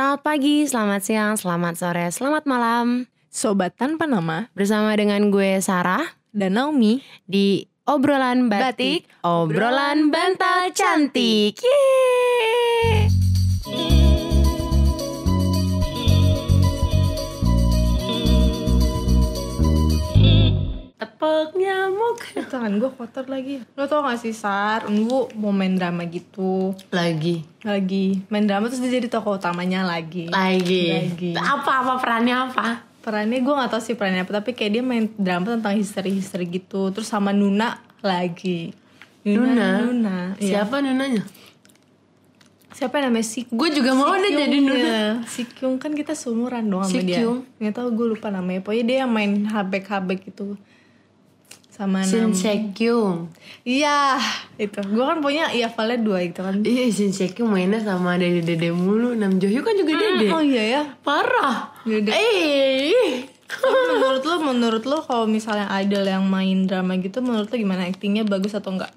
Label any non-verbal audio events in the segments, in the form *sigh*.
Selamat pagi, selamat siang, selamat sore, selamat malam. Sobat tanpa nama Bersama dengan gue Sarah dan Naomi di obrolan batik, Batik, obrolan bantal cantik. Yeay! Tepuk nyamuk Tangan gue kotor lagi Lo tau gak sih Sar Gue mau main drama gitu lagi, Lagi Main drama terus dia jadi tokoh utamanya lagi lagi. Lagi. Apa apa perannya apa? Perannya gue gak tau sih perannya apa Tapi kayak dia main drama tentang history-history gitu Terus sama Nuna lagi Nuna? Nuna iya. Siapa nunanya? Siapa yang namanya Sik Gue juga mau deh jadi nuna. Si Kyung kan kita seumuran dong sama Si dia Kyung. Gak tau gue lupa namanya Pokoknya dia yang main habek-habek gitu Sama Shin Sekyung. Iya itu Gue kan punya iya valnya dua itu kan Iya Shin Sekyung mainnya sama Dede Dede mulu. Nam Johyo kan juga Dede. Oh iya ya Parah. Dede. Eh. Menurut lo menurut lo kalau misalnya idol yang main drama gitu menurut lo gimana aktingnya bagus atau enggak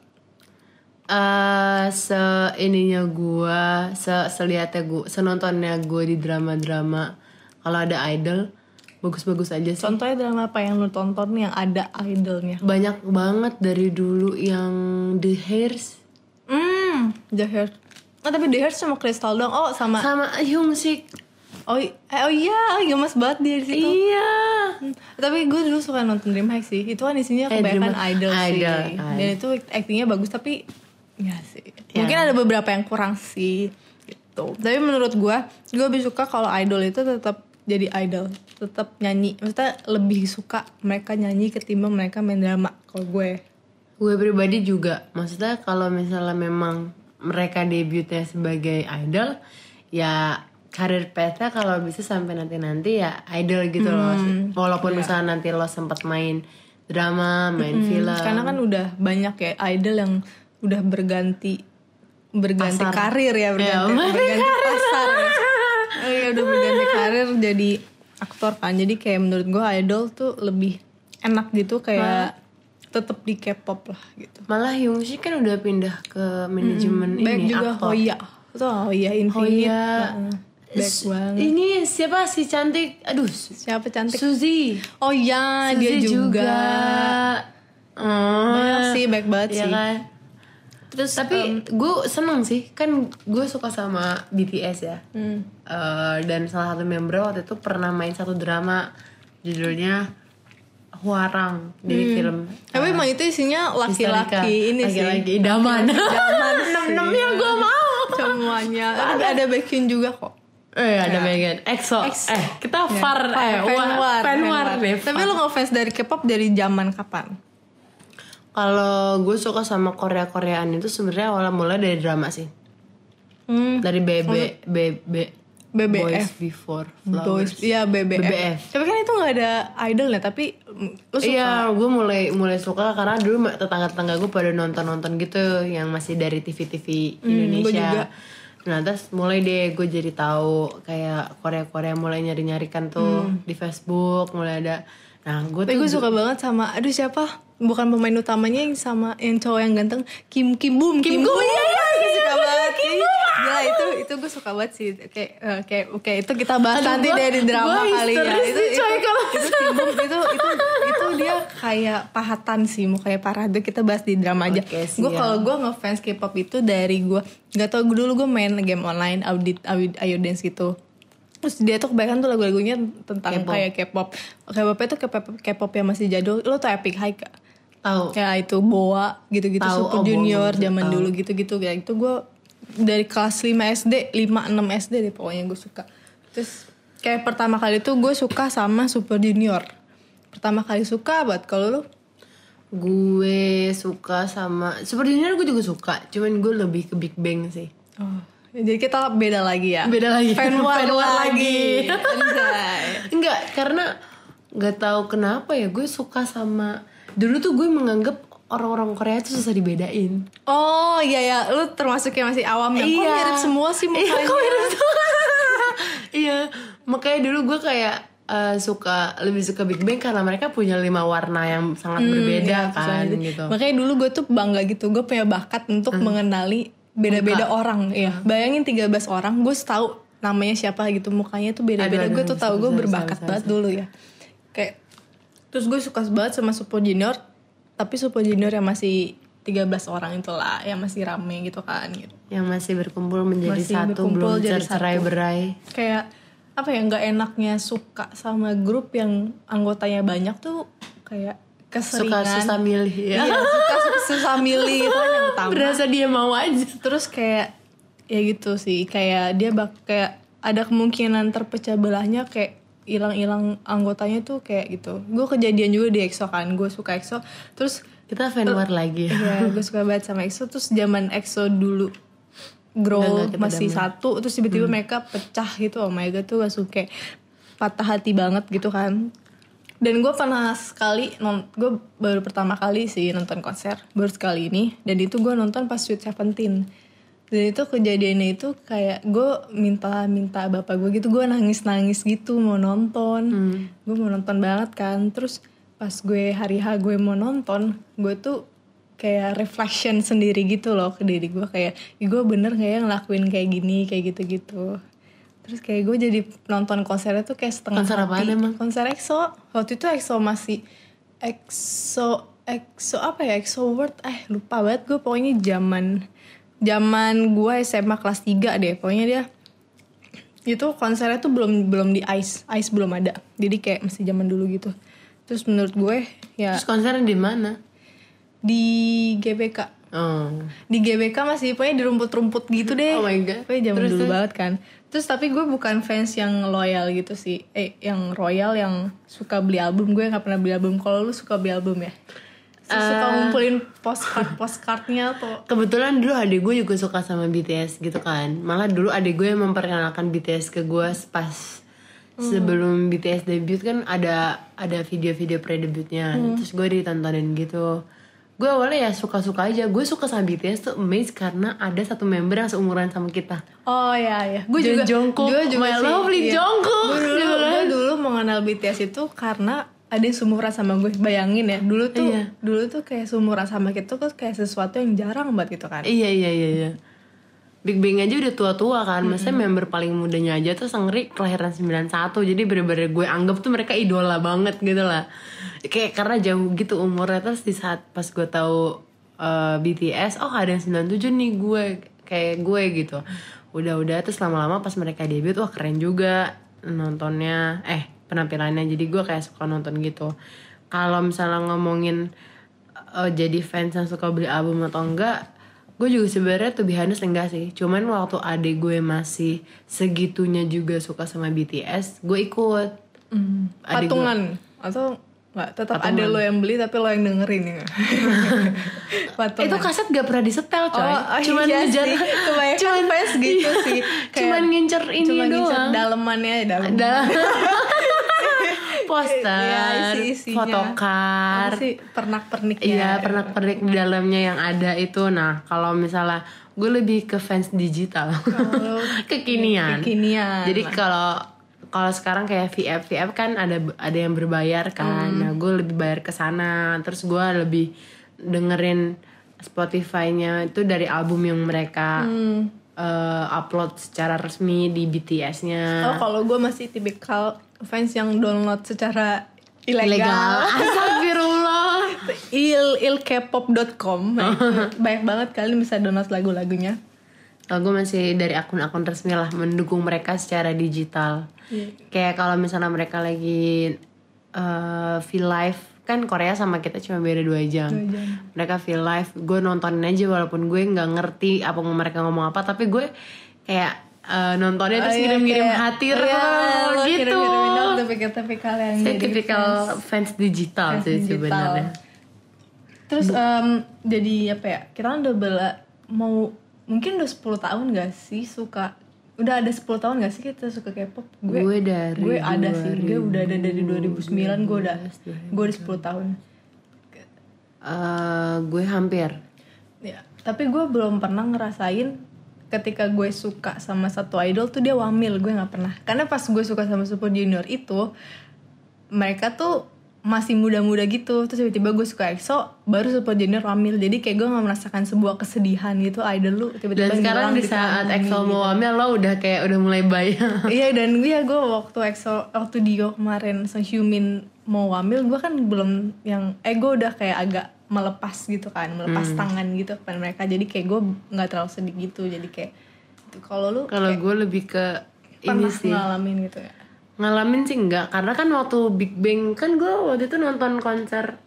Eh, se ininya gua, se selihatnya gua, senontonnya gua di drama-drama kalau ada idol bagus-bagus aja sih. contohnya drama apa yang lo tonton yang ada idolnya? Banyak banget dari dulu yang The Hairs hmm The Hair Oh tapi The Hair sama Crystal dong. Oh sama sama Hyung Sik. Oh, eh, oh iya gemes banget dia di situ. Iya. Hmm, Tapi gue dulu suka nonton Dreamhack sih. Itu kan isinya Eh, kebanyakan Dreamhack. idol, sih. Idol, Dan itu aktingnya bagus tapi Ya sih. Mungkin ada beberapa yang kurang sih gitu. Tapi menurut gue Gue lebih suka kalau idol itu tetap jadi idol Tetap nyanyi Maksudnya lebih suka mereka nyanyi ketimbang mereka main drama Kalau gue Gue pribadi juga, maksudnya kalau misalnya memang mereka debutnya sebagai idol, ya karir path-nya kalau bisa sampai nanti-nanti ya idol gitu loh. Walaupun misalnya nanti lo sempat main drama, main film. Karena kan udah banyak ya idol yang udah berganti berganti karir ya berganti, Ya, berganti pasar. ya. *laughs* Oh udah berganti karir jadi aktor kan. Jadi kayak menurut gue idol tuh lebih enak gitu kayak tetap di K-pop lah gitu. Malah Hyung Sik kan udah pindah ke manajemen Baik ini juga aktor. Hoya. Itu Hoya Infinite. Hoya. Banget. Ini siapa si cantik? Aduh, Siapa cantik? Suzy. Oh iya, dia Suzy juga. Oh. Banyak sih, baik banget Iya sih. kan? Terus tapi gue seneng sih. Kan gue suka sama BTS ya. Hmm. Eh, dan salah satu member waktu itu pernah main satu drama. Judulnya Huarang dari film Tapi emang itu isinya laki-laki. Ini sih. laki-laki idaman. *laughs* Enam enam yang gue mau. Semuanya. Tapi ada Baekhyun juga kok. Eh ada Megan. EXO. Eh kita far eh fan wa- war, fan fan war tapi lu ngefans dari K-pop dari zaman kapan kalau gue suka sama Korea Koreaan itu sebenarnya awal mulai dari drama sih hmm, dari BB BB BBF. Boys Before Flowers boys iya BBF. BBF. tapi kan itu nggak ada idolnya tapi lu suka Iya, gue mulai mulai suka karena dulu tetangga-tetangga gue pada nonton-nonton gitu yang masih dari TV-TV Hmm, Indonesia. Nah, terus mulai deh gue jadi tahu kayak Korea-Korea mulai nyari-nyarikan tuh di Facebook, mulai ada. Nah, gue tuh gue suka banget sama aduh siapa? Bukan pemain utamanya yang sama yang cowok yang ganteng. Kim Kim Boom Kim, Boom. Iya iya gue suka banget sih. Gila itu itu gue suka banget sih. Kayak eh, kayak oke itu kita bahas Aduh, nanti gua- deh di drama kali ya. itu itu, itu Kim Boom itu itu itu dia kayak pahatan sih mukanya parah. Tuh kita bahas di drama aja. Oke, gue kalau gue ngefans K-pop itu dari gue nggak tau gue dulu gue main game online audit audit ayo dance gitu terus dia tuh kebanyakan tuh lagu-lagunya tentang K-pop. kayak K-pop. K-pop itu K-pop K-pop yang masih jadul. Lo tau Epic High gak? tahu. ya itu Boa gitu-gitu Tahu, Super oh, Junior zaman dulu gitu-gitu. Kayak itu gue dari kelas 5 SD 5 6 SD deh pokoknya gue suka. Terus kayak pertama kali tuh gue suka sama Super Junior. Pertama kali suka banget. Kalau lu? Gue suka sama Super Junior gue juga suka, cuman gue lebih ke Big Bang sih. oh, jadi kita beda lagi ya Beda lagi. fan war, lagi. *laughs* Enggak, karena nggak tahu kenapa ya gue suka sama dulu tuh gue menganggap orang-orang Korea itu susah dibedain. Oh iya ya, lu termasuk yang masih awam ya. Kok Iya. mirip semua sih Iya, mukanya? kok mirip semua? *laughs* iya, makanya dulu gue kayak eh, suka lebih suka Big Bang karena mereka punya lima warna yang sangat berbeda kan Soalnya gitu. Makanya dulu gue tuh bangga gitu, gue punya bakat untuk mengenali beda-beda orang. Iya. Bayangin 13 orang, gue tahu namanya siapa gitu mukanya tuh beda-beda gue tuh tahu gue berbakat bisa, banget bisa. dulu ya kayak terus gue suka banget sama Super Junior tapi Super Junior yang masih 13 orang itulah yang masih rame gitu kan gitu yang masih berkumpul menjadi Masih satu berkumpul belum jadi satu. berai kayak apa ya nggak enaknya suka sama grup yang anggotanya banyak tuh kayak suka keseringan susah milih ya iya. *laughs* Suka susah milih itu kan yang *laughs* utama. Berasa dia mau aja. Terus kayak ya gitu sih. Kayak dia bak kayak ada kemungkinan terpecah belahnya kayak hilang-hilang anggotanya tuh kayak gitu. Gue kejadian juga di EXO kan gue suka EXO. Terus kita fan war lagi. Ya *laughs* Iya, gue suka banget sama EXO. Terus zaman EXO dulu grow Udah nggak kita masih damai. satu terus tiba-tiba mereka pecah gitu. Oh my god tuh langsung kayak patah hati banget gitu kan dan gue pernah sekali non gue baru pertama kali sih nonton konser baru sekali ini. Dan itu gue nonton pas Sweet Seventeen. Dan itu kejadiannya itu kayak gue minta minta bapak gue gitu gue nangis nangis gitu mau nonton. Gue mau nonton banget kan. Terus pas gue hari H gue mau nonton gue tuh kayak reflection sendiri gitu loh ke diri gue kayak "Ih, gue bener gak ya ngelakuin kayak gini kayak gitu-gitu terus kayak gue jadi nonton konsernya tuh kayak setengah Konser hati. emang? konser EXO. Waktu itu EXO masih EXO EXO apa ya? EXO World. Eh lupa banget gue. Pokoknya zaman zaman gue SMA kelas 3 deh. Pokoknya dia itu konsernya tuh belum belum di Ice Ice belum ada. Jadi kayak masih zaman dulu gitu. Terus menurut gue ya terus konsernya di mana? Di GBK oh. Di GBK masih pokoknya di rumput-rumput gitu *laughs* deh. Oh my God. pokoknya zaman Terus, dulu terus? banget kan terus tapi gue bukan fans yang loyal gitu sih. Eh yang royal yang suka beli album. Gue nggak pernah beli album. Kalau lu suka beli album ya? Suka Eh. ngumpulin postcard postcardnya tuh Kebetulan dulu adik gue juga suka sama BTS gitu kan. Malah dulu adik gue yang memperkenalkan BTS ke gue pas Sebelum BTS debut kan ada ada video-video pre-debutnya. Terus gue ditontonin gitu Gue awalnya ya suka-suka aja Gue suka sama BTS tuh amazed karena ada satu member yang seumuran sama kita Oh ya ya, gue juga Jungkook, gue juga my sih, lovely iya. Jungkook, Gue dulu, *laughs* kan. gue dulu mengenal BTS itu karena ada yang seumuran sama gue. Bayangin ya, dulu tuh Iya. dulu tuh kayak seumuran sama kita tuh kayak sesuatu yang jarang banget gitu kan. Iya iya iya iya. Big Bang aja udah tua-tua kan. Maksudnya member paling mudanya aja tuh Sangri kelahiran 91. Jadi bener-bener gue anggap tuh mereka idola banget gitu lah. Kayak karena jauh gitu umurnya terus di saat pas gue tahu eh, BTS, oh ada yang 97 nih gue kayak gue gitu. Udah-udah terus lama-lama pas mereka debut wah keren juga nontonnya eh penampilannya jadi gue kayak suka nonton gitu kalau misalnya ngomongin eh, jadi fans yang suka beli album atau enggak gue juga sebenarnya tuh honest enggak sih cuman waktu adik gue masih segitunya juga suka sama BTS gue ikut. Adik gue- Patungan atau nggak tetap ada lo yang beli tapi lo yang dengerin ya. *laughs* Patungan. itu kaset gak pernah disetel coy Oh, oh cuman iya ngejar cuman fans gitu iya, sih. Kayak cuman ngincer ini Cuma ngincer doang dalemannya dalam. *laughs* ada poster Iya, isi-isinya. fotokar sih pernak-perniknya. Iya pernah pernik di dalamnya yang ada itu. Nah kalau misalnya gue lebih ke fans digital, *laughs* kekinian. Kekinian. Jadi kalau kalau sekarang kayak VF VF kan ada ada yang berbayar kan. Hmm. Nah gue lebih bayar ke sana. Terus gue lebih dengerin Spotify-nya itu dari album yang mereka Hmm. eh, upload secara resmi di BTS-nya. Oh kalau gue masih tipikal fans yang download secara ilegal. Legal. *laughs* Astagfirullah. il ilkpop.com Nah, banyak banget kalian bisa download lagu-lagunya. Kalau gue masih dari akun-akun resmi lah mendukung mereka secara digital. Iya. Kayak kalau misalnya mereka lagi eh feel live kan Korea sama kita cuma beda dua jam. Dua jam. Mereka feel live, gue nontonin aja walaupun gue nggak ngerti apa mereka ngomong apa, tapi gue kayak eh, nontonnya terus Oh, iya, ngirim-ngirim kayak- hati Iya, gitu. lo kirim-kirimin dong tipikal-tipikal yang Saya jadi tipikal fans, digital fans sih digital. sebenarnya. Terus em, jadi apa ya? Kita kan udah bela mau mungkin udah 10 tahun gak sih suka udah ada 10 tahun gak sih kita suka K-pop? Gue dari gue ada sih, gue udah ada dari 2009 gue udah gue udah 10 tahun. Eh, gue hampir. Ya, tapi gue belum pernah ngerasain ketika gue suka sama satu idol tuh dia wamil gue nggak pernah. Karena pas gue suka sama Super Junior itu mereka tuh masih muda-muda gitu. Terus tiba-tiba gue suka EXO baru Super Junior wamil. Jadi kayak gue nggak merasakan sebuah kesedihan gitu idol lu tiba-tiba Dan sekarang di saat EXO mau wamil lo udah kayak udah mulai bayang. *laughs* iya dan gue ya gue waktu EXO waktu Dio kemarin Sung Hyumin mau wamil gue kan belum yang eh gue udah kayak agak melepas gitu kan melepas Hmm. tangan gitu kepada mereka. Jadi kayak gue nggak terlalu sedih gitu. Jadi kayak kalau lu Kalau gue lebih ke ini sih. ngalamin gitu ya? Ngalamin sih enggak karena kan waktu Big Bang kan gue waktu itu nonton konser.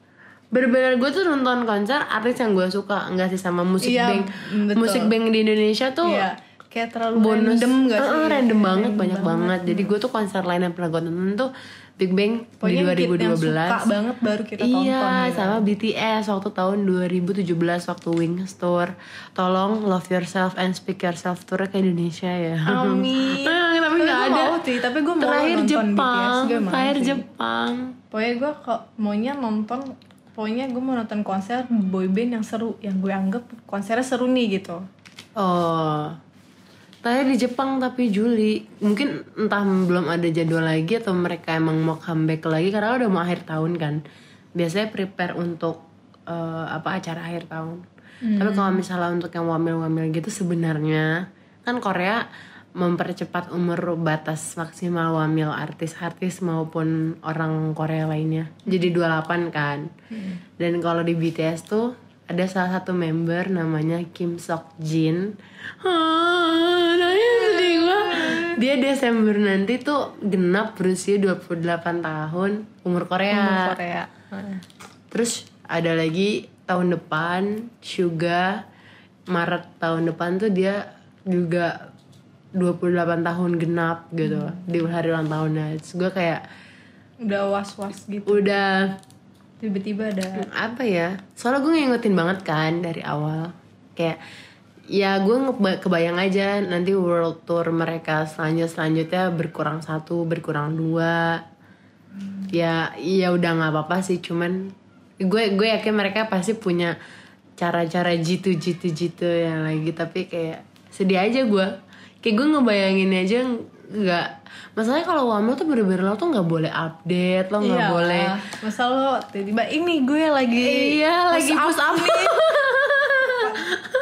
Bener-bener gue tuh nonton konser artis yang gue suka. Enggak sih sama musik Iya, bang. betul. musik bang di Indonesia tuh Iya, kayak terlalu bonus. random gak sih? Heeh, random banget banyak banget, jadi gue tuh konser lain yang pernah gue tonton tuh Big Bang Pokoknya di yang 2012 suka banget baru kita iya tonton gitu. sama BTS waktu tahun 2017 waktu Wings Tour tolong love yourself and speak yourself tour ke Indonesia ya. Amin. Eh, *laughs* tapi nggak gue ada. mau sih, tapi gue mau terakhir nonton Jepang. BTS, gue terakhir sih. Jepang. Pokoknya gue kok maunya nonton Pokoknya gue mau nonton konser boyband yang seru Yang gue anggap konsernya seru nih gitu. Oh, terakhir di Jepang tapi Juli. Mungkin entah belum ada jadwal lagi atau mereka emang mau comeback lagi karena udah mau akhir tahun kan. Biasanya prepare untuk eh, apa acara akhir tahun. Tapi kalau misalnya untuk yang wamil-wamil gitu sebenarnya kan Korea mempercepat umur batas maksimal wamil artis-artis maupun orang Korea lainnya. Jadi 28 kan. Dan kalau di BTS tuh ada salah satu member namanya Kim Sok Jin. Ah. Dia Desember nanti tuh genap berusia 28 tahun umur Korea. Umur Korea. Terus ada lagi tahun depan Suga. Maret tahun depan tuh dia juga 28 tahun genap gitu. Di hari ulang tahunnya. Terus gue kayak Udah was-was gitu. Udah. Tiba-tiba ada. Apa ya? Soalnya gue ngikutin banget kan dari awal. Kayak ya gue kebayang aja nanti world tour mereka selanjutnya selanjutnya berkurang satu berkurang dua. Ya ya udah nggak apa-apa sih cuman gue gue yakin mereka pasti punya cara-cara jitu jitu jitu yang lagi tapi kayak sedih aja gue kayak gue ngebayangin aja nggak masalahnya kalau wamil tuh bener-bener lo tuh nggak boleh update lo nggak Iya, boleh Masa lo tiba-tiba ini gue lagi Iya, lagi push up. *laughs*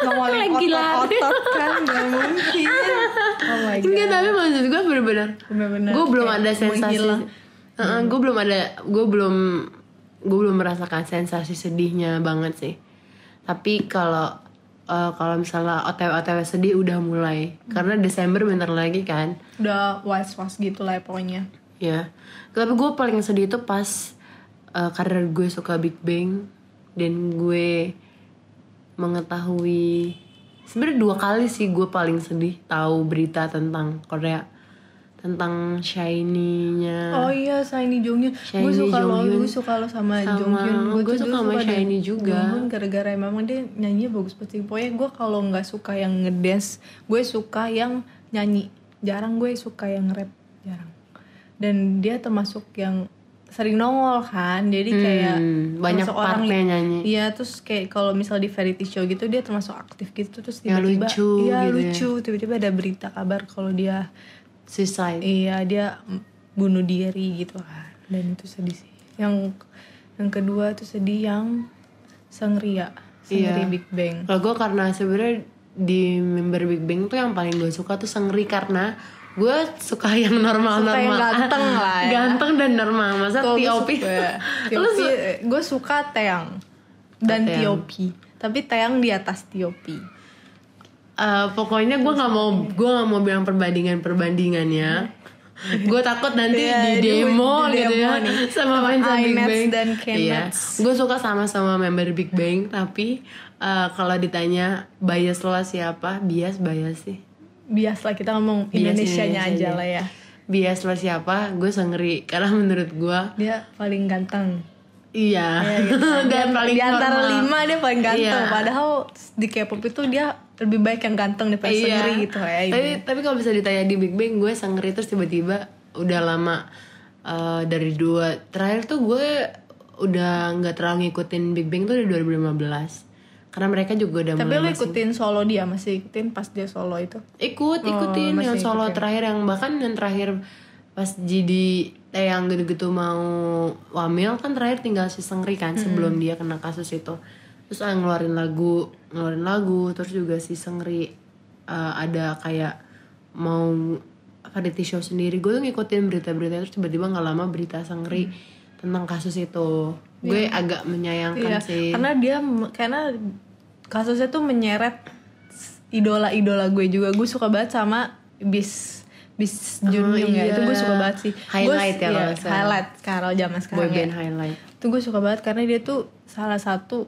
Lagi lari. otot-otot kan Gak mungkin. Oh my god. Enggak, tapi maksud gue bener-bener Bener-bener Gue belum ada sensasi menghilang. Heeh, Gue belum ada Gue belum Gue belum merasakan sensasi sedihnya banget sih. Tapi kalau eh, Kalau misalnya OTW-OTW sedih udah mulai. Karena Desember bentar lagi kan. Udah was-was gitu lah ya pokoknya. Ya Tapi gue paling sedih itu pas eh, Karena gue suka Big Bang Dan gue Mengetahui. Sebenarnya dua kali sih gue paling sedih tahu berita tentang Korea tentang Shiny-nya. Oh iya Shiny Jonghyun Gue suka lo. Gue suka lo sama, Sama- Jonghyun gue suka sama deh Shiny juga. Jonghyun gara-gara memang dia nyanyi bagus pasti Pokoknya gue kalau nggak suka yang ngedance Gue suka yang nyanyi. Jarang gue suka yang rap Jarang. Dan dia termasuk yang sering nongol kan Jadi kayak Hmm, banyak orang nyanyi. Iya terus kayak kalau misal di variety show gitu Dia termasuk aktif gitu Terus Ya, tiba-tiba lucu Iya gitu ya. lucu Tiba-tiba ada berita kabar kalau dia Suicide Iya dia bunuh diri gitu kan dan itu sedih sih. Yang yang kedua tuh sedih yang Sangria, Sangria Iya. Big Bang. kalau gue karena sebenarnya di member Big Bang tuh yang paling gue suka tuh Sengri karena gue suka yang normal Suka normal yang ganteng *laughs* lah ya. ganteng dan normal masa *laughs* Lu TOP, su- gue suka Teang dan. TOP. Tapi Teang di atas TOP. Eh, pokoknya gue nggak mau gue nggak mau bilang perbandingan perbandingannya *laughs* gue takut nanti Iya, di demo di gitu demo ya nih. sama Sama fans Big Bang dan iya gue suka sama-sama member Big Bang tapi eh, kalau ditanya bias lo siapa bias bias sih Bias lah kita ngomong Bias Indonesianya Indonesia aja lah ya. bias lo siapa gue sengri karena menurut gue Dia paling ganteng. iya Iya, gitu. *laughs* dan paling di antara normal. lima dia paling ganteng. Iya. Padahal di K-pop itu dia lebih baik yang ganteng daripada Iya. Gitu ya. Tapi tapi kalau bisa ditanya di Big Bang gue sengri terus tiba-tiba udah lama eh, dari dua terakhir tuh gue udah nggak terlalu ngikutin Big Bang tuh dari 2015 karena mereka juga udah Tapi mulai lo ikutin solo dia masih ikutin pas dia solo itu. ikut Oh, ikutin yang solo ikutin. terakhir yang bahkan yang terakhir pas jadi yang gitu-gitu mau wamil kan terakhir tinggal si Sengri kan sebelum dia kena kasus itu. Terus ah, ngeluarin lagu ngeluarin lagu terus juga si Sengri eh, ada kayak mau variety show sendiri. Gue tuh ngikutin berita-berita terus tiba-tiba nggak lama berita Sengri tentang kasus itu. Gue agak menyayangkan Iya, sih. karena dia karena kasusnya tuh menyeret idola-idola gue juga. Gue suka banget sama bis bis Junyoung ya. Iya. itu gue suka banget sih. Highlight Gue- ya iya, kalau misalnya. highlight kalau zaman sekarang ya. boyband highlight. Itu gue suka banget karena dia tuh salah satu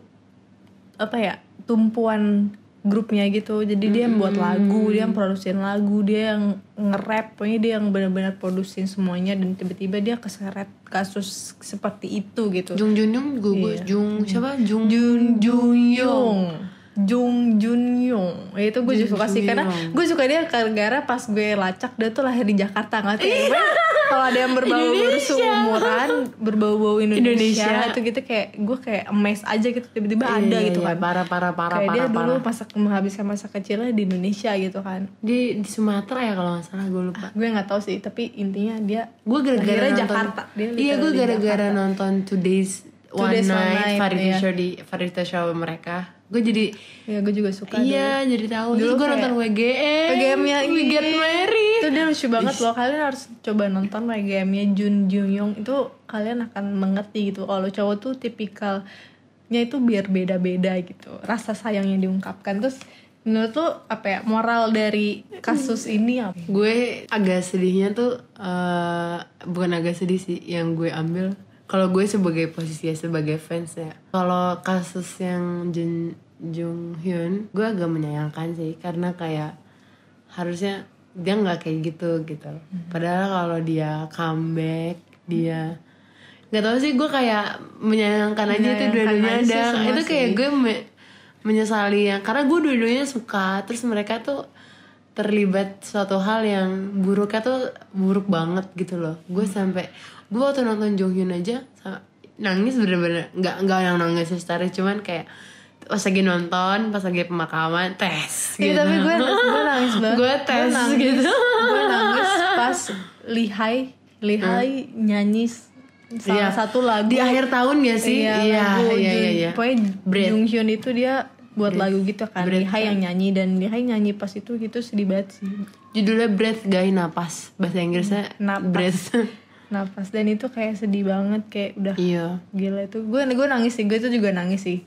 apa ya tumpuan grupnya gitu. Jadi dia yang buat lagu dia yang produksiin lagu dia yang nge-rap. Pokoknya dia yang benar-benar produksiin semuanya dan tiba-tiba dia keseret kasus seperti itu gitu. Jung Junyoung gue gue Iya. Jung siapa? Jung Jun Jun Yong Jung Jun Yong. Itu gue juga suka sih karena gue suka dia gara-gara pas gue lacak dia tuh lahir di Jakarta nggak sih kalau ada yang berbau-bau seumuran berbau-bau Indonesia, Indonesia. itu gitu kayak gue kayak emes aja gitu tiba-tiba ada Iya, gitu iya, kan. Parah parah parah kayak parah dia dulu parah. masa menghabiskan masa kecilnya di Indonesia gitu kan. Di di Sumatera ya kalau nggak salah gue lupa. Gue nggak tahu sih tapi intinya dia gue gara-gara Jakarta. Dia iya gue gara-gara nonton Today's One Night, Night, variety iya. show di variety show mereka. Gue jadi ya gue juga suka iya jadi tahu. Dulu gue nonton WGM WGM-nya We Get Married. Itu dia lucu banget loh. Kalian harus coba nonton WGM-nya Jun Jung Yong itu kalian akan mengerti gitu kalau cowok tuh tipikalnya itu biar beda-beda gitu. Rasa sayang yang diungkapkan. Terus menurut tuh apa ya moral dari kasus ini apa? Gue agak sedihnya tuh eh, bukan agak sedih sih. Yang gue ambil kalau gue sebagai posisi sebagai fans ya kalau kasus yang Jun Jung Hyun gue agak menyayangkan sih karena kayak harusnya dia nggak kayak gitu gitu. Padahal kalau dia comeback dia nggak tahu sih gue kayak menyayangkan aja itu dua-duanya ada. itu kayak sih. gue me- menyesali ya karena gue dua-duanya suka terus mereka tuh terlibat suatu hal yang buruknya tuh buruk banget gitu loh. Gue sampai gue waktu nonton Jong Hyun aja nangis bener-bener. Nggak nggak yang nangis histeris cuman kayak pas lagi nonton pas lagi pemakaman tes Iya, gitu. tapi gue *laughs* gue nangis banget. Gue tes nangis, gitu. Gue nangis pas Lihai Lihai nyanyi salah Iya. satu lagu. Di akhir tahun gak sih? Iya, iya iya iya, iya. Pokoknya Breath. Jung Hyun itu dia buat lagu gitu kan. Breath. Lihai yang nyanyi dan Lihai nyanyi pas itu gitu sedih banget sih. judulnya breath guys napas bahasa Inggrisnya Napas. breath *laughs* Napas dan itu kayak sedih banget kayak udah iya gila itu. Gue gue nangis sih, gue itu juga nangis sih.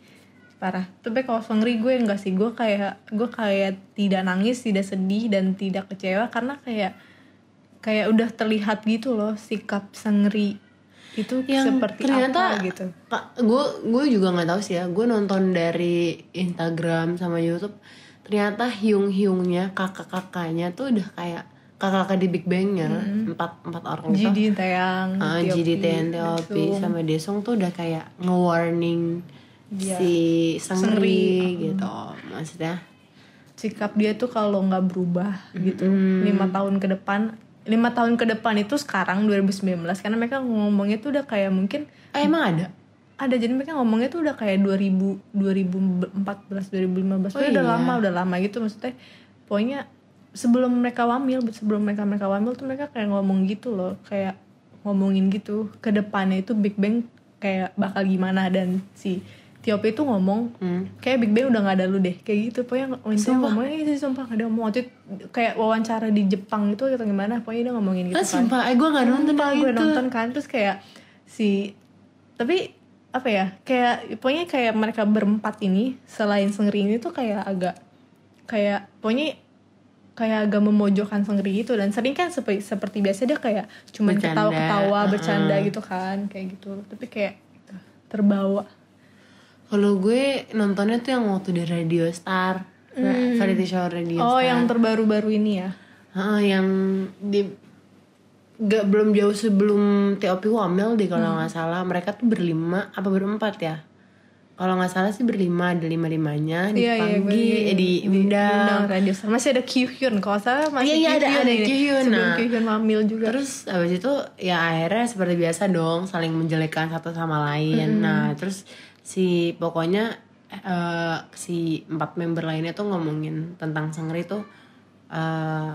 Parah. Tapi kalau Songri gue enggak sih. Gue kayak gue kayak tidak nangis, tidak sedih dan tidak kecewa karena kayak kayak udah terlihat gitu loh sikap Sengri itu yang seperti ternyata apa gitu. gue gue juga nggak tahu sih ya gue nonton dari Instagram sama YouTube ternyata hiung hiungnya kakak kakaknya tuh udah kayak kakak kakak di Big Bangnya empat empat orang itu Jadi Taeyang, uh, Tiopi, JD TNTOP Desung. sama Desung tuh udah kayak nge-warning Iya. si Sengri Sengri. gitu maksudnya sikap dia tuh kalau nggak berubah gitu lima tahun ke depan lima tahun ke depan itu sekarang 2019 karena mereka ngomongnya tuh udah kayak mungkin eh, emang ada ada jadi mereka ngomongnya tuh udah kayak 2000 2014 2015 Oh Pokoknya udah iya. lama udah lama gitu maksudnya pokoknya sebelum mereka wamil sebelum mereka mereka wamil tuh mereka kayak ngomong gitu loh kayak ngomongin gitu ke depannya itu Big Bang kayak bakal gimana dan si Tiopi itu ngomong hmm. kayak Big Bang udah gak ada lu deh. Kayak gitu pokoknya intinya ngomongnya itu sumpah gak ada ngomong. Waktu itu kayak wawancara di Jepang itu atau gimana pokoknya dia ngomongin gitu ah kan. sumpah. Eh gue nggak nonton Sumpah, gue itu. nonton kan. Terus kayak si tapi apa ya kayak pokoknya kayak mereka berempat ini selain Sengri ini tuh kayak agak kayak pokoknya kayak agak memojokkan Sengri gitu. Dan sering kan seperti seperti biasa dia kayak cuman Bercanda, ketawa-ketawa uh-uh. bercanda gitu kan kayak gitu. Tapi kayak terbawa kalau gue nontonnya tuh yang waktu di Radio Star. Variety show Radio Hmm. oh Star. yang terbaru-baru ini ya? Ah, yang di gak belum jauh sebelum TOP Wamel deh kalau nggak salah. Mereka tuh berlima apa berempat ya? Kalau nggak salah sih berlima ada lima limanya Iya, iya, dipanggil gue- eh, diundang Undang. radio Star. masih ada Kyuhyun. Kalau salah masih Iya, iya, ada- ada. Kyuhyun, sebelum nah. Kyuhyun hamil juga. terus abis itu ya akhirnya seperti biasa dong saling menjelekkan satu sama lain. Nah terus si pokoknya eh, si empat member lainnya tuh ngomongin tentang Sengri tuh eh,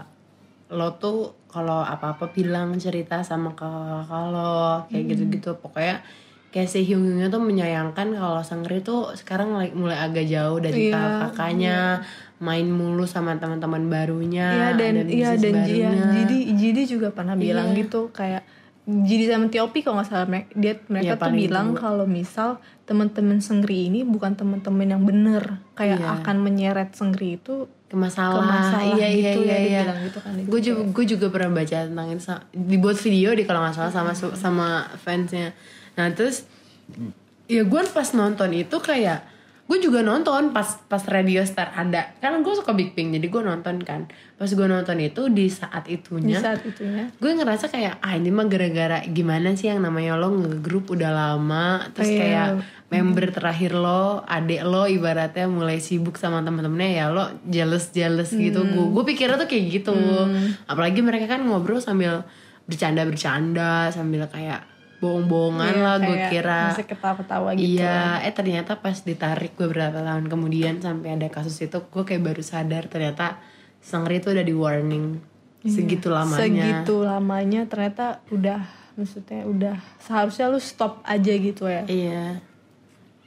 lo tuh kalau apa-apa bilang cerita sama kakak lo kayak gitu-gitu pokoknya kayak si Hyung Hyungnya tuh menyayangkan kalau Sangri tuh sekarang like, mulai agak jauh dari Iya, kakak-kakaknya main mulu sama teman-teman barunya Iya dan iya bisnis dan iya, barunya. jadi jadi juga pernah bilang Iya. gitu kayak jadi sama Tiopi kalau nggak salah mereka dia mereka Iya, tuh bilang dulu. kalau misal teman-teman Sengri ini bukan teman-teman yang bener kayak Iya. akan menyeret Sengri itu ke masalah, ke masalah iya, iya, gitu iya, ya, iya. dibilang gitu kan. gue juga gue juga pernah baca tentang itu dibuat video di kalau nggak salah sama sama fansnya nah terus ya gue pas nonton itu kayak gue juga nonton pas pas Radio Star ada. Kan gue suka Big Bang jadi gue nonton kan. Pas gue nonton itu di saat di itunya saat itunya. gue ngerasa kayak ah ini mah gara-gara gimana sih yang namanya lo ngegrup udah lama terus Iya. kayak member terakhir lo adek lo ibaratnya mulai sibuk sama temen-temennya ya lo jealous jealous gitu. Gue gue pikirnya tuh kayak gitu. Apalagi mereka kan ngobrol sambil bercanda-bercanda sambil kayak bohong-bohongan Iya, lah gue kira masih ketawa-ketawa gitu Iya, eh ternyata pas ditarik beberapa tahun kemudian sampai ada kasus itu, gue kayak baru sadar ternyata Sangri itu udah di warning segitu lamanya. Iya, segitu lamanya ternyata udah maksudnya udah seharusnya lu stop aja gitu ya Iya.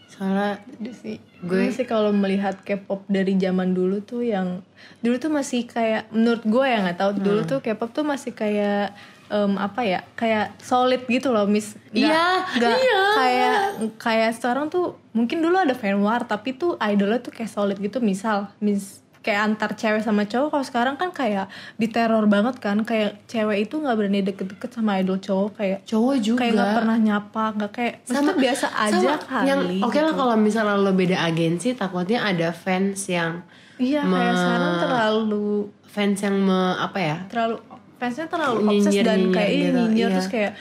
Soalnya Jadi sih Gue- gue sih kalau melihat K-pop dari zaman dulu tuh yang dulu tuh masih kayak menurut gue ya nggak tahu dulu Hmm. tuh K-pop tuh masih kayak em, apa ya kayak solid gitu loh mis Nggak- Iya, nggak iya. kayak kayak sekarang tuh mungkin dulu ada fan war tapi tuh idolnya tuh kayak solid gitu misal mis kayak antar cewek sama cowok kalau sekarang kan kayak diteror banget kan kayak cewek itu nggak berani deket-deket sama idol cowok kayak cowok juga. kayak nggak pernah nyapa nggak kayak sama biasa aja sama kali Yang oke lah gitu. kalau misalnya lo beda agensi, takutnya ada fans yang Iya kayak me- sekarang terlalu fans yang me, apa ya? terlalu fansnya terlalu Nyinyir- obses dan kayak ini gitu, nyinyir iya. terus kayak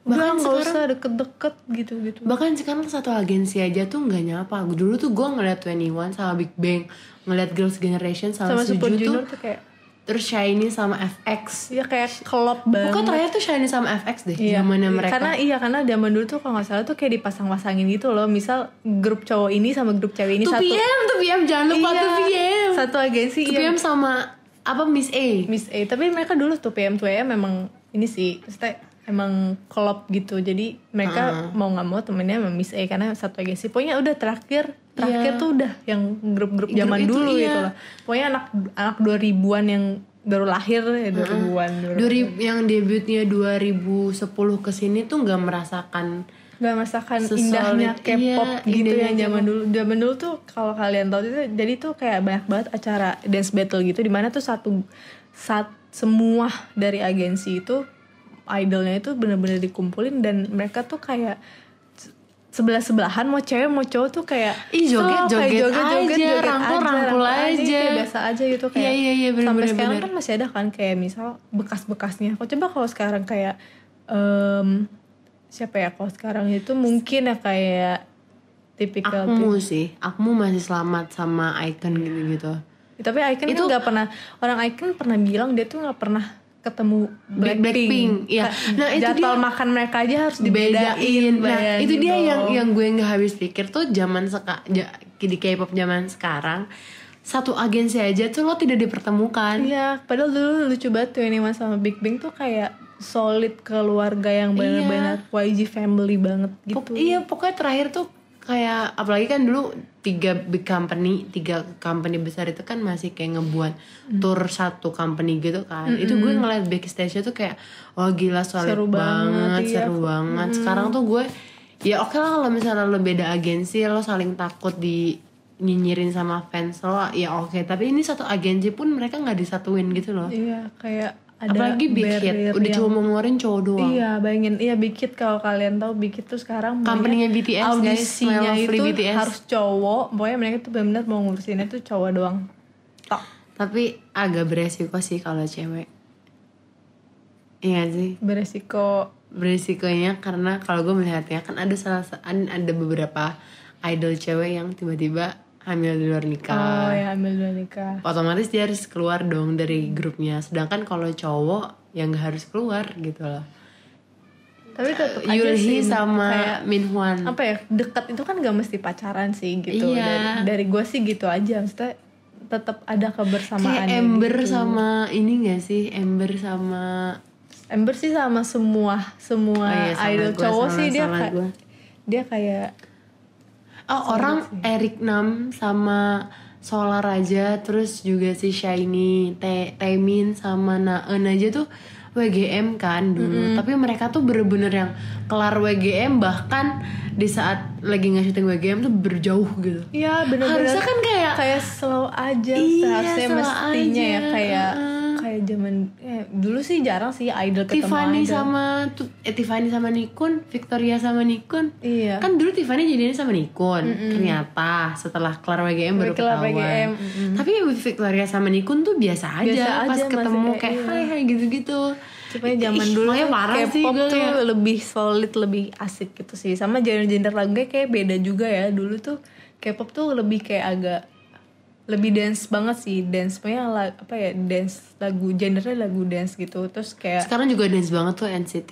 Bahkan nggak sekarang- usah deket-deket gitu gitu. Bahkan sekarang satu agensi aja tuh nggak nyapa. Dulu tuh gue ngeliat 21 sama Big Bang, ngeliat Girls' Generation sama, Sama Suju Super tuh, Junior tuh kayak terus Shiny sama FX. ya kayak kelop banget. Pokoknya terakhir tuh Shiny sama FX deh, Iya, zamannya mereka. Karena iya karena zaman dulu tuh kalau nggak salah tuh kayak dipasang-pasangin gitu loh. Misal grup cowok ini sama grup cewek ini Tuh satu. PM, tuh PM jangan lupa Iya, tuh PM. Satu agensi Tuh iya. PM sama apa Miss A. Miss A. Tapi mereka dulu tuh PM tuh ya memang ini sih. Maksudnya emang klop gitu. Jadi mereka mau nggak mau temennya sama Miss A karena satu agensi pokoknya udah terakhir. Terakhir Iya. tuh udah yang grup-grup zaman itu, dulu iya. gitu loh. Pokoknya anak anak 2000-an yang baru lahir ya 2000-an baru- 2000 yang debutnya 2010 ke sini tuh nggak merasakan nggak merasakan Sesolid, indahnya K-pop iya, gitu indahnya yang zaman K-pop. dulu zaman dulu tuh kalau kalian tahu itu jadi tuh kayak banyak banget acara dance battle gitu di mana tuh satu saat semua dari agensi itu idolnya itu bener-bener dikumpulin dan mereka tuh kayak sebelah sebelahan mau cewek mau cowok tuh kayak Ih, joget- slow, kayak joget aja, rangkul-rangkul aja. kayak biasa aja gitu kayak Iya, iya, iya, bener, sampai bener, sekarang bener. kan masih ada kan kayak misal bekas-bekasnya kok coba kalau sekarang kayak em, siapa ya kalau sekarang itu mungkin ya kayak tipikal Akmu sih, Akmu masih selamat sama Icon gitu-gitu. tapi Icon Itu- kan nggak pernah orang Icon pernah bilang dia tuh nggak pernah ketemu Blackpink, Blackpink. Ka- Nah, itu jadwal dia- makan mereka aja harus dibedain Dibedain. Nah, itu dia yang yang gue nggak habis pikir tuh zaman seka, ja- di K-pop zaman sekarang satu agensi aja tuh lo tidak dipertemukan. Iya, padahal dulu lucu banget tuh ini sama Big Bang tuh kayak solid keluarga yang benar-benar YG family banget gitu. Pok- iya, pokoknya terakhir tuh kayak apalagi kan dulu tiga big company, tiga company besar itu kan masih kayak ngebuat Hmm. tour satu company gitu kan. Itu gue ngeliat backstage tuh kayak oh gila solid Seru banget, banget, iya. seru banget. Sekarang tuh gue ya oke lah kalau misalnya lo beda agensi, lo saling takut di nyinyirin sama fans lo ya oke tapi ini satu agensi pun mereka nggak disatuin gitu loh Iya, kayak ada apalagi Big Hit udah yang- cuma mau ngeluarin cowok doang Iya, bayangin. Iya, Big Hit kalau kalian tahu Big Hit tuh sekarang Company-nya maunya BTS, guys. audisinya Lovely itu BTS. harus cowok. Pokoknya mereka tuh benar-benar mau ngurusinnya tuh cowok doang. Tok. tapi agak beresiko sih kalau cewek iya sih Beresiko beresikonya karena kalau gue melihatnya kan ada salah ada beberapa idol cewek yang tiba-tiba hamil di luar Oh nikah ya ambil dua nikah. otomatis dia harus keluar dong dari grupnya. Sedangkan kalau cowok yang gak harus keluar gitu loh. Tapi tetap aja Yulhi sih sama kayak Minhwan apa ya dekat itu kan gak mesti pacaran sih gitu. Iya. dari, dari gue sih gitu aja. Maksudnya tetap ada kebersamaan kayak Ember sama ini gak sih? Ember sama Ember sih sama semua semua Oh iya, sama idol gua, cowok sama- sih. Dia sama kayak gua. dia kayak oh orang Eric Nam sama Solar aja terus juga si Shiny Te Temin sama Naen aja tuh WGM kan dulu. Tapi mereka tuh bener-bener yang kelar WGM bahkan di saat lagi nge-shooting WGM tuh berjauh gitu. Iya bener-bener. Harusnya kan kayak- kayak slow aja Iya, seharusnya slow mestinya ya aja, kayak heeh. Kayak zaman eh, dulu sih jarang sih idol ketemu Tiffany idol. sama eh, Tiffany sama Nikun, Victoria sama Nikun. Iya. Kan dulu Tiffany jadinya sama Nikun. Ternyata setelah kelar WGM baru Kelar ketahuan. WGM. Tapi Victoria sama Nikun tuh biasa aja Biasa pas aja, masih ketemu kayak, kayak iya. hai hai gitu-gitu. Supaya zaman Ih, dulu parah sih K-pop tuh kayak lebih solid, lebih asik gitu sih. Sama genre-genre lagunya kayak beda juga ya. Dulu tuh K-pop tuh lebih kayak agak lebih dance banget sih. Dance punya apa ya? Dance lagu genrenya lagu dance gitu. Terus kayak sekarang juga dance banget tuh NCT.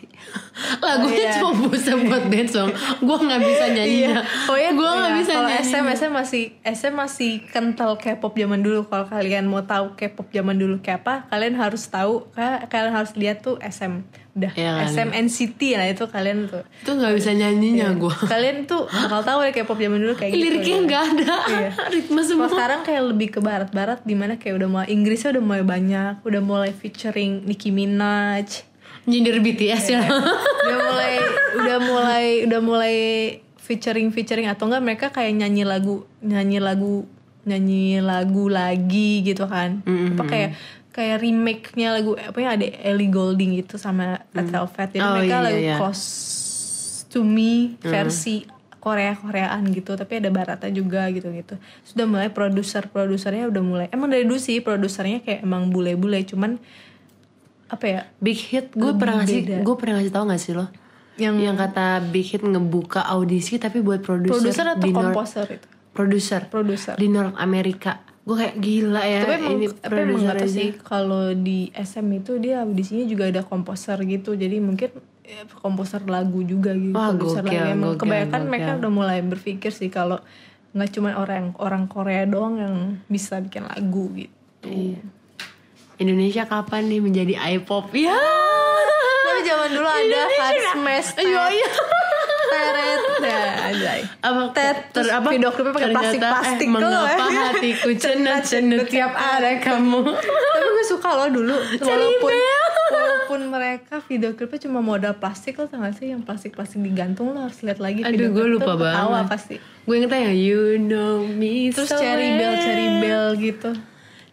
Lagunya iya. cuma bisa buat dance dong. Gue nggak bisa nyanyinya. Oh ya, gue nggak bisa Kalau nyanyi. SM, SM masih SM masih kental K-pop zaman dulu. Kalau kalian mau tahu K-pop zaman dulu kayak apa, kalian harus tahu. ka- Kalian harus lihat tuh SM. Udah, Iya kan? SM NCT nah itu kalian tuh. Tuh nggak bisa nyanyinya gue. Kalian tuh bakal tahu ya K-pop zaman dulu kayak gitu. Liriknya ya. nggak ada. Iya. *laughs* Ritme semua. sekarang kayak lebih ke barat-barat di mana kayak udah mulai Inggrisnya udah mulai banyak, udah mulai featuring Nicki Minaj, Nyindir BTS ya. udah mulai udah mulai udah mulai featuring featuring atau enggak mereka kayak nyanyi lagu nyanyi lagu nyanyi lagu lagi gitu kan apa kayak kayak remake-nya lagu apa ya ada Ellie Goulding gitu sama Red Velvet. Jadi Oh, mereka iya, lagu iya. close to me versi Korea Koreaan gitu tapi ada baratnya juga gitu gitu sudah mulai produser produsernya udah mulai emang dari dulu sih produsernya kayak emang bule-bule cuman apa ya Big Hit gue pernah ngasih gue pernah ngasih tau gak sih lo? Yang yang kata Big Hit ngebuka audisi tapi buat produser produser atau komposer itu? Produser. Produser. Di North Amerika gue kayak gila ya tapi emang, ini tapi emang aja. sih kalau di SM itu dia audisinya juga ada komposer gitu. Jadi mungkin ya, komposer lagu juga gitu Wah, produser gokil, lagu emang gokil, kebanyakan gokil. mereka udah mulai berpikir sih kalau nggak cuma orang orang Korea doang yang bisa bikin lagu gitu. Iya. Indonesia kapan nih menjadi I-pop? Ya! Tapi zaman dulu ada hard smash iya iya. ya anjay. Apa ter, apa? video klipnya pakai ternyata, plastik-plastik eh, mengapa *laughs* eh. hatiku cenut cenut tiap ada kamu? Tapi gue suka loh dulu walaupun *laughs* walaupun mereka video klipnya cuma modal plastik lo tau gak sih? Yang plastik plastik digantung lo harus lihat lagi aduh video gue lupa banget. pasti. Gue ingetnya yang you know me terus so cherry bell cherry bell gitu.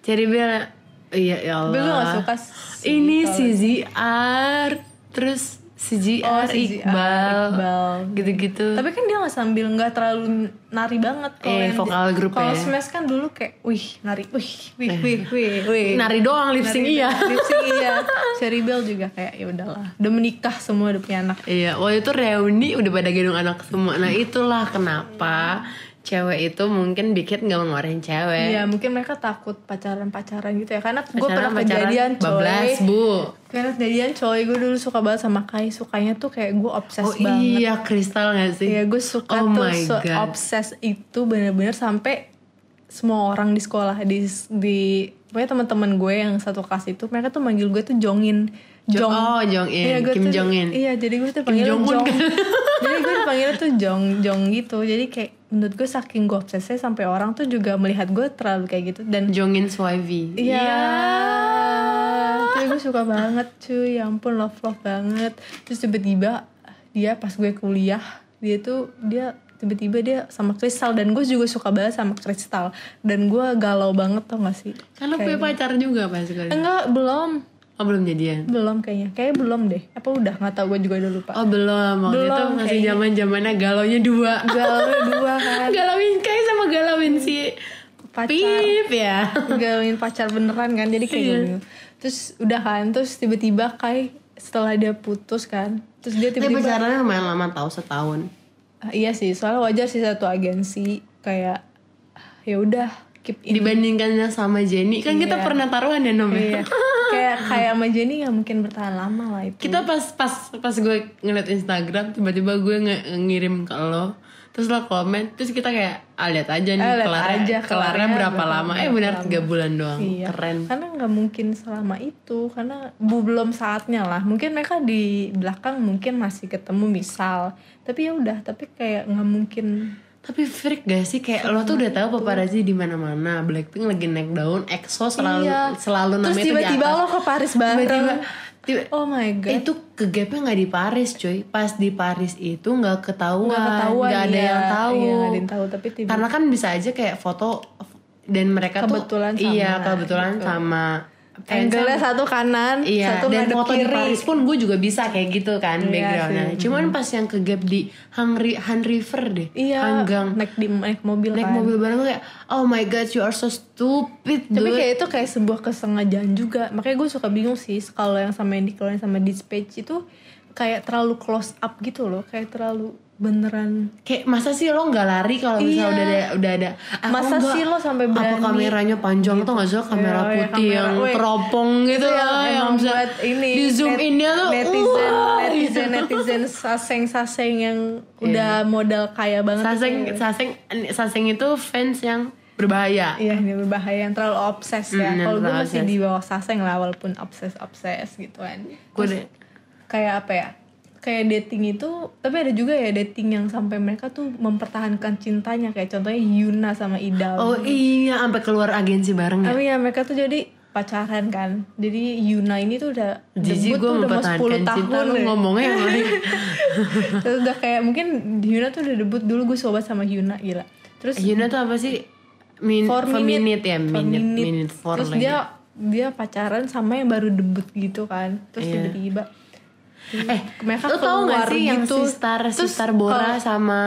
Cherry Bell Iya ya Allah tapi gue gak suka sih Ini si ZR Terus si ZR Oh, si ZR, Iqbal, Iqbal. Gitu-gitu. Tapi kan dia gak sambil nggak terlalu nari banget kalau Eh, vokal grup kalau ya. smash kan dulu kayak wih nari wih wih wih wih wih. Nari doang lip sync iya. lip sync iya. *laughs* Cherry bell juga kayak ya udahlah udah menikah semua udah punya anak. Iya waktu itu reuni udah pada gendong anak semua. Nah itulah kenapa Cewek itu mungkin Big Hit gak mau ngeluarin cewek. Iya mungkin mereka takut pacaran-pacaran gitu ya. Karena gue pernah kejadian coy. bablas bu. Karena kejadian coy Gue dulu suka banget sama Kai. Sukanya tuh kayak gue obses Oh banget. iya kristal gak sih? Iya gue suka Oh tuh God. obses itu bener-bener sampai semua orang di sekolah di di pokoknya teman-teman gue yang satu kelas itu mereka tuh manggil gue tuh Jongin Jo- oh, Jong In, gue Kim Jong In. iya jadi gue tuh panggil Jong-un Jong. kan? *laughs* jadi gue dipanggil tuh Jong Jong gitu. Jadi kayak menurut gue saking gue obsesnya sampai orang tuh juga melihat gue terlalu kayak gitu. Dan Jongin Swivy Iya. Tapi gue suka banget cuy, ya ampun love love banget. Terus tiba-tiba dia pas gue kuliah dia tuh dia tiba-tiba dia sama Kristal. Dan gue juga suka banget sama Kristal. Dan gue galau banget tau gak sih? Kan lo punya pacar juga pas sekali. Enggak belum Oh belum jadian? Belum kayaknya. Kayak belum deh. Apa udah? Nggak tahu gue juga udah lupa. Oh belum, waktu Belum, itu masih zaman zamannya galaunya dua. galau dua kan. *laughs* Galauin kayak sama galauin si pacar. Pip ya. *laughs* galauin pacar beneran kan jadi kayak Iya. gitu. Terus udah kan terus tiba-tiba kayak setelah dia putus kan terus dia Tapi tiba-tiba pacarannya lumayan lama tahu setahun. Ah, iya sih soalnya wajar sih satu agensi kayak ya udah keep in Dibandingkannya sama Jenny kan kita Iya. pernah taruhan ya Nom iya ya? *laughs* kayak kayak sama Jenny nggak mungkin bertahan lama lah itu Kita pas pas pas gue ngeliat Instagram tiba-tiba gue nge ngirim ke lo terus lo komen terus kita kayak ah lihat aja nih lihat kelar aja, kelarnya berapa lama eh benar tiga bulan doang Iya. keren Karena nggak mungkin selama itu, karena bu belum saatnya lah. Mungkin mereka di belakang mungkin masih ketemu misal, tapi ya udah, tapi kayak nggak mungkin. Tapi freak gak sih kayak lo tuh udah tahu paparazzi di mana-mana Blackpink lagi naik daun EXO selalu Iya. selalu Terus namanya di tiba-tiba lo ke Paris bareng. tiba-tiba tiba, Oh my god. itu ke gapnya nggak di Paris coy pas di Paris itu nggak ketahuan nggak ketahuan nggak ada iya. yang tahu Iya, ada yang tahu, tapi tiba karena kan bisa aja kayak foto dan mereka Kebetulan tuh sama, iya kebetulan gitu. sama angle-nya satu kanan, Iya, satu dan foto di kiri. Paris pun gue juga bisa kayak gitu kan Iya backgroundnya. sih. Cuman pas yang ke gap di Hungry Han River deh, Iya, Hanggang, naik di naik mobil naik kan. mobil bareng kayak, oh my god, you are so stupid, Tapi dude. kayak itu kayak sebuah kesengajaan juga. Makanya gue suka bingung sih kalau yang sama yang dikeluarin sama dispatch itu kayak terlalu close up gitu loh, kayak terlalu beneran Kayak masa sih lo nggak lari kalau Iya. misalnya udah ada udah ada Aku Masa nggak- sih lo sampai apa berani kameranya panjang tuh nggak sih kamera Iya, iya, putih kamera. yang Weh, teropong gitu itu ya yang bisa buat ini di zoom net- innya tuh netizen wah, netizen gitu. netizen saseng saseng yang udah modal kaya banget Iya. saseng itu. saseng saseng itu fans yang berbahaya Iya ini berbahaya yang terlalu obses ya. Yang Kalau gue masih obses. di bawah saseng lah walaupun obses obses gitu kan. gue Kayak apa ya? Kayak dating itu, tapi ada juga ya dating yang sampai mereka tuh mempertahankan cintanya kayak contohnya Yuna sama Idal. oh iya sampai keluar agensi bareng ya Tapi ya mereka tuh jadi pacaran kan. Jadi Yuna ini tuh udah Jijik debut gue udah mau 10 mempertahankan tahun cinta lu deh. ngomongnya *laughs* Terus udah kayak mungkin Yuna tuh udah debut dulu gue sobat sama Yuna gila. Terus Yuna tuh apa sih Min, for for minute, minute ya minute minute. minute for terus lagi. dia dia pacaran sama yang baru debut gitu kan terus Iya. tiba-tiba eh mereka tau gak sih yang gitu. Sistar Terus Sistar Bora kalau- sama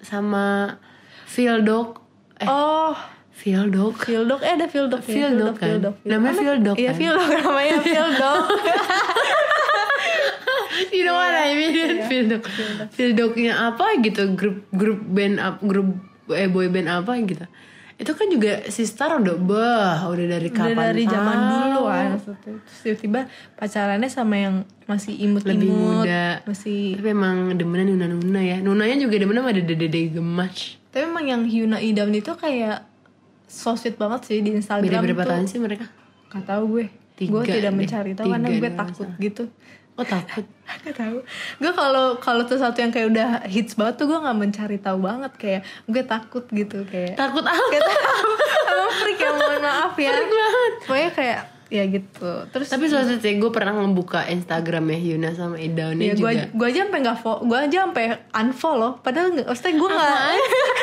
sama Phildog eh oh. Phildog Fieldog eh ada Fieldog ya, Fieldog kan? Fieldog, Namanya Apa? Fieldog iya kan? Fieldog namanya *laughs* Fieldog *laughs* you know what I mean? Iya. Phildog Phildognya apa gitu? Grup grup band up grup eh boy band apa gitu itu kan juga Sistar udah bah udah dari udah kapan dari zaman dulu kan tiba-tiba pacarannya sama yang masih imut-imut lebih muda. masih tapi emang demenan Nuna Nuna ya. Nunanya juga demenan sama dede dede gemas. Tapi emang yang Hyuna Idam itu kayak so sweet banget sih di Instagram beda berapa tahun sih mereka? Gak tau gue. Tiga Gue tidak deh. mencari tahu karena gue takut gitu oh takut. *laughs* Gak tahu. Gue kalau kalau sesuatu yang kayak udah hits banget tuh gue gak mencari tahu banget. Kayak gue takut gitu kayak. Takut apa? Gak tahu Emang freak ya mohon maaf ya. Freak banget. Pokoknya kayak ya gitu. Terus tapi suatu sih gue pernah ngebuka Instagramnya Hyuna sama Ida ya juga. gue aja sampai nggak follow gue aja sampai unfollow. Padahal nggak maksudnya gue *laughs* nggak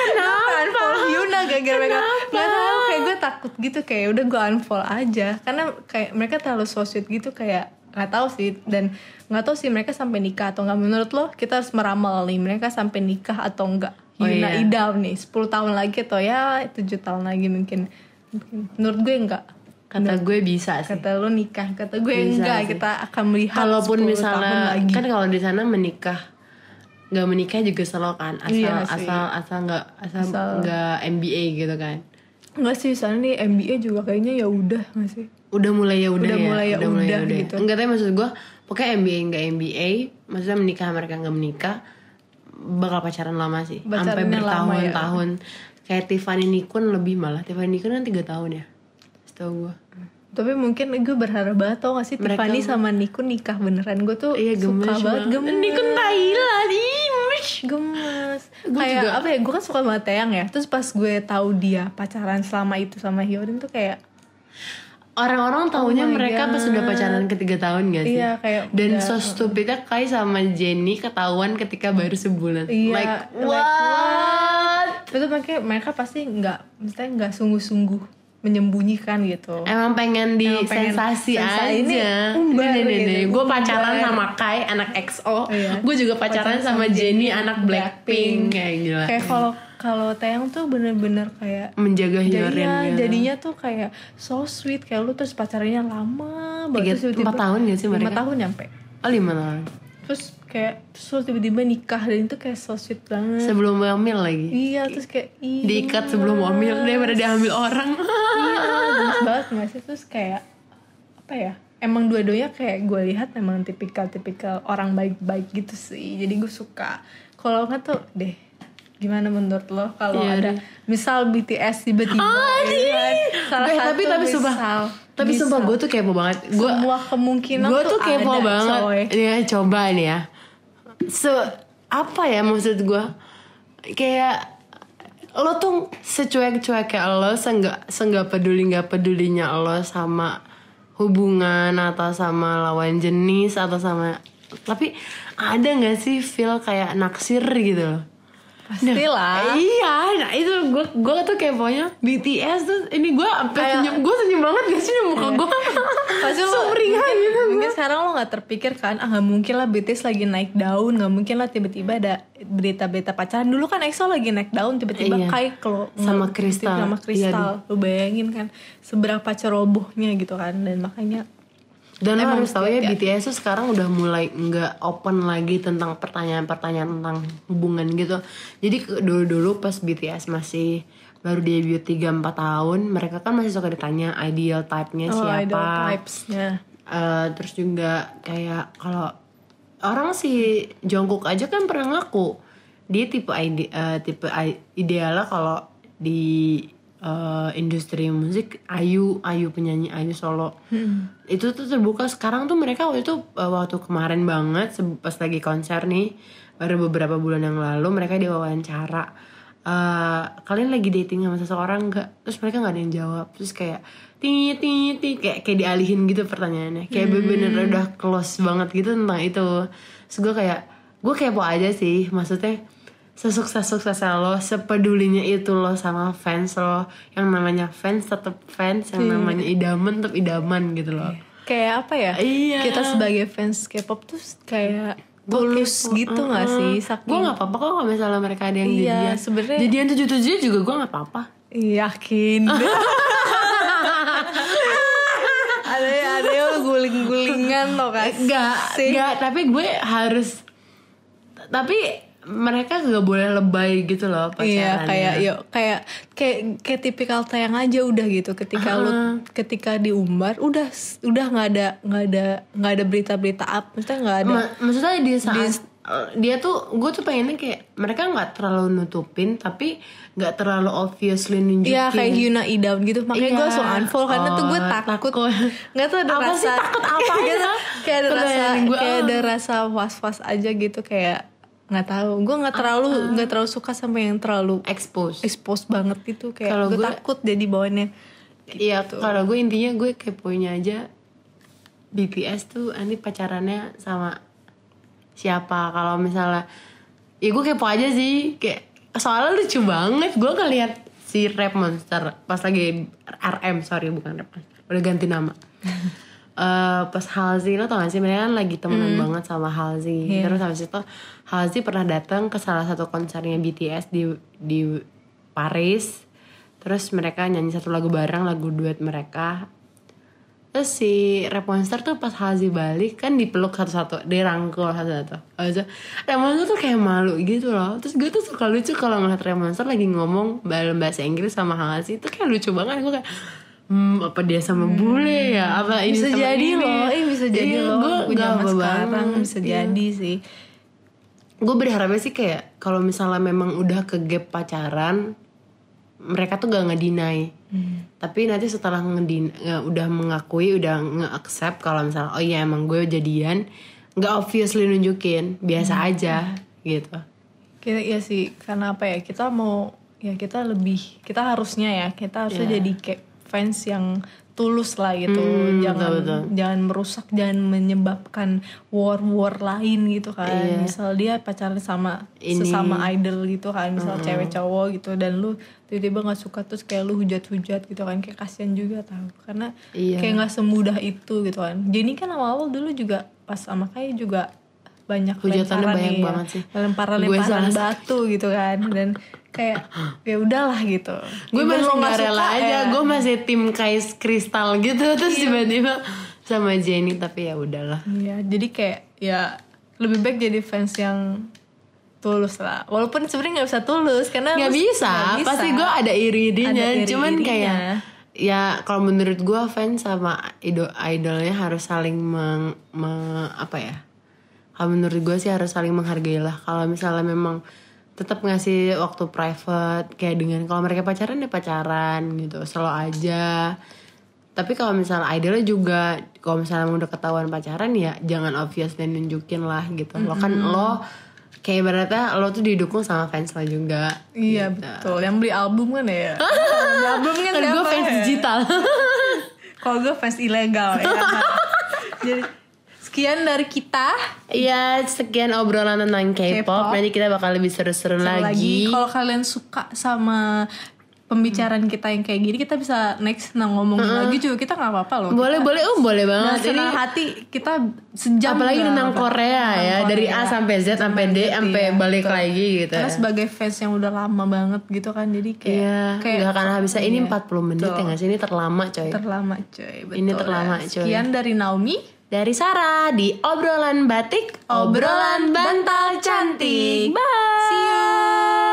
kenapa? unfollow Yuna gara-gara mereka. Nggak tahu kayak gue takut gitu kayak udah gue unfollow aja. Karena kayak mereka terlalu so sweet gitu kayak nggak tahu sih dan nggak tahu sih mereka sampai nikah atau nggak. Menurut lo kita harus meramal nih mereka sampai nikah atau enggak Oh, Yuna iya. Idam nih 10 tahun lagi atau ya 7 tahun lagi mungkin. Mungkin. menurut gue enggak kata gue bisa sih. kata lo nikah kata gue Bisa enggak sih. kita akan melihat kalaupun 10 tahun misalnya kan kalau di sana menikah nggak menikah juga selalu kan asal Iya sih. asal asal nggak asal Asal- nggak MBA gitu kan Enggak sih, soalnya nih MBA juga kayaknya ya udah nggak sih? udah mulai ya udah, Udah ya? mulai ya udah gitu. enggak tapi maksud gue pokoknya MBA nggak MBA maksudnya menikah mereka nggak menikah bakal pacaran lama sih. Sampai ya. bertahun-tahun. Kayak Tiffany Nikun lebih malah. Tiffany Nikun kan tiga tahun ya setahu gue Tapi mungkin gue berharap banget tau gak sih Mereka- Tiffany sama Niku nikah beneran. Gue tuh iya suka gemes banget gemes. Nikun Thailand imes Gemes Gue Kayak juga. apa ya Gue kan suka banget Taeyang ya Terus pas gue tahu dia pacaran selama itu sama Hyorin tuh kayak Orang-orang taunya Oh mereka pas God. udah pacaran ketiga tahun gak sih? Iya, kayak Dan udah- so stupidnya Kai sama Jenny ketahuan ketika baru sebulan. Iya, Like, like, what? Itu makanya mereka pasti nggak Maksudnya nggak sungguh-sungguh menyembunyikan gitu Emang pengen di Emang pengen sensasi sensasi. Ini aja. nih, gitu, nih. Gue pacaran sama Kai, anak XO. Iya. Gue juga pacaran, sama, Jenny, anak Blackpink. Kayak gila. Kayak kalau kalau Taeyang tuh bener-bener kayak Menjaga jadinya gitu. jadinya tuh kayak so sweet kayak lu terus pacarannya lama banget tiba-tiba empat tahun gak sih lima mereka? tahun nyampe Oh lima tahun. terus kayak terus tiba-tiba nikah dan itu kayak so sweet banget Sebelum hamil lagi. iya terus kayak iya Diikat sebelum hamil daripada diambil orang. *laughs* iya gemes banget gak sih terus kayak apa ya emang dua-duanya kayak gue lihat emang tipikal-tipikal orang baik-baik gitu sih. Jadi gue suka. Kalau nggak tuh deh gimana menurut lo? Kalau Iya, ada misal BTS tiba-tiba gitu kan, salah Eh, satu tapi tapi sumpah misal, tapi misal. sumpah gue tuh kepo banget. Gue semua kemungkinan gue tuh kepo ada, banget. coy. ya coba nih ya. Se apa ya maksud gue kayak lo tuh secuek-cuek kayak lo seenggak seenggak peduli nggak pedulinya lo sama hubungan atau sama lawan jenis atau sama tapi ada nggak sih feel kayak naksir gitu? loh pastilah. Iya, nah itu gue gue tuh keponya BTS tuh ini gue sampai Kayak- senyum gue senyum banget gak sih muka gue *laughs* Pasti lo sumringah mungkin, gitu mungkin sekarang lo nggak terpikir kan ah nggak mungkin lah BTS lagi naik daun nggak mungkin lah tiba-tiba ada berita-berita pacaran. Dulu kan EXO lagi naik daun tiba-tiba Iya. kayak lo Sama Kristal. sama Iya, kristal. lo bayangin kan seberapa cerobohnya gitu kan dan makanya Dan lo Emang harus tahu ya BTS tuh sekarang udah mulai nggak open lagi tentang pertanyaan-pertanyaan tentang hubungan gitu. Jadi dulu-dulu pas BTS masih baru debut 3-4 tahun, mereka kan masih suka ditanya ideal type-nya oh, siapa. idol types-nya Eh, terus juga kayak kalau orang si Jungkook aja kan pernah ngaku dia tipe ide eh, tipe idealnya kalau di eh, industri musik Ayu Ayu penyanyi Ayu solo. Itu tuh terbuka. Sekarang tuh mereka waktu itu eh, waktu kemarin banget pas lagi konser nih baru beberapa bulan yang lalu mereka diwawancara eh, kalian lagi dating sama seseorang nggak? Terus mereka nggak ada yang jawab. Terus kayak tit tit tit kayak kayak dialihin gitu pertanyaannya. Kayak bener-bener udah close banget gitu tentang itu. Terus gue kayak gue kepo aja sih. Maksudnya sesukses suksesnya lo sepedulinya itu lo sama fans lo. Yang namanya fans tetap fans yang namanya idaman tetap idaman gitu loh kayak apa ya? Iya. kita sebagai fans K-pop tuh kayak tulus gitu nggak sih? Saking gue nggak apa-apa kok kalau misalnya mereka ada yang Iya, jadian. sebenarnya- jadian tujuh tujuh juga gue nggak apa-apa. Yakin. *laughs* Ada ada yang guling-gulingan loh kan Enggak, enggak, tapi gue harus tapi mereka gak boleh lebay gitu loh Iya pacarannya. kayak yuk kayak kayak kayak tipikal tayang aja udah gitu. Ketika lu ketika diumbar udah udah nggak ada nggak ada nggak ada berita-berita up maksudnya nggak ada Ma- maksudnya di saat eh, dia tuh gue tuh pengennya kayak mereka nggak terlalu nutupin tapi nggak terlalu obviously nunjukin. Iya kayak Yuna Idam gitu. Makanya gue Iya. langsung unfollow karena tuh gue Oh, takut. nggak tuh ada Apa rasa sih takut apa *laughs* tahu, kayak ada rasa gue, kayak ada rasa was was aja gitu kayak nggak tahu gue nggak terlalu Ah. nggak terlalu suka sama yang terlalu expose expose banget gitu kayak Kalau gue takut jadi bawaannya Iya, Gitu. kalau gue intinya gue keponya aja BTS tuh nanti pacarannya sama siapa. Kalau misalnya, ya gue kepo aja sih. Kayak soalnya lucu banget. Gue ngeliat si Rap Monster pas lagi RM, sorry bukan Rap Monster. Udah ganti nama. *laughs* Eh, pas Halsey lo tau gak sih? Mereka kan lagi temenan banget sama Halsey. Terus habis itu Halsey pernah datang ke salah satu konsernya BTS di di Paris. Terus mereka nyanyi satu lagu bareng lagu duet mereka. Terus si Rap Monster tuh pas Halsey balik kan dipeluk satu-satu dirangkul satu-satu. Monster tuh kayak malu gitu loh. Terus gue tuh suka lucu kalau ngeliat Rap Monster lagi ngomong dalam bahasa Inggris sama Halsey. Itu kayak lucu banget. Gue kayak Hmm, apa dia sama bule ya? Apa ini bisa jadi ini? loh eh bisa jadi Iya, loh gue gak apa sekarang bisa Iya. jadi sih gue berharapnya sih kayak kalau misalnya memang udah ke gap pacaran mereka tuh gak ngedinai tapi nanti setelah ngedin udah mengakui udah nge-accept kalau misalnya oh iya emang gue jadian nggak obviously nunjukin biasa aja gitu kita ya sih karena apa ya kita mau ya kita lebih kita harusnya ya kita harusnya Iya. jadi kayak fans yang tulus lah gitu. Hmm, jangan betul-betul. jangan merusak jangan menyebabkan war war lain gitu kan. Iya. misal dia pacaran sama Ini. sesama idol gitu kan. Misal cewek cowok gitu. Dan lu tiba-tiba nggak suka terus kayak lu hujat-hujat gitu kan. Kayak kasihan juga tahu karena Iya. kayak nggak semudah itu gitu kan. Jenny kan awal-awal dulu juga pas sama kayak juga banyak Hujatannya banyak nih, banget sih. lemparan lemparan batu gitu kan. Dan kayak ya udahlah gitu. Gue masih nggak suka rela aja. ya. gue masih tim kais kristal gitu. *laughs* Terus tiba-tiba sama Jenny tapi ya udahlah. Iya jadi kayak ya lebih baik jadi fans yang tulus lah. Walaupun sebenarnya nggak bisa tulus karena nggak bisa. bisa. pasti gue ada iri-irinya. Ada cuman kayak ya kalau menurut gue fans sama idol idolnya harus saling meng, me- apa ya? Kalau menurut gue sih harus saling menghargai lah. Kalau misalnya memang tetap ngasih waktu private kayak dengan kalau mereka pacaran ya pacaran gitu slow aja tapi kalau misalnya idolnya juga kalau misalnya udah ketahuan pacaran ya jangan obvious dan nunjukin lah gitu lo kan lo kayak ibaratnya lo tuh didukung sama fans lo juga Iya betul. Yang beli album kan ya. *laughs* beli album kan kan gue fans ya? digital Kalau gue fans ilegal ya. *laughs* Jadi sekian dari kita. Iya sekian obrolan tentang K-pop nanti kita bakal lebih seru-seru Seru lagi, Kalau kalian suka sama pembicaraan kita yang kayak gini, kita bisa next nah ngomong lagi juga kita nggak apa-apa loh. boleh boleh oh boleh banget ini hati kita sejam apalagi tentang apa- Korea tentang ya dari A Korea. sampai Z sampai D sampai iya, balik betul. lagi gitu Karena sebagai fans yang udah lama banget gitu kan, jadi kayak Iya, kayak nggak akan habisnya ini Iya, 40 menit betul. ya nggak sih ini terlama coy. terlama coy. Betul Ini terlama, ya. coy. Sekian dari Naomi. Dari Sarah di obrolan batik, obrolan bantal cantik. Bye. See you.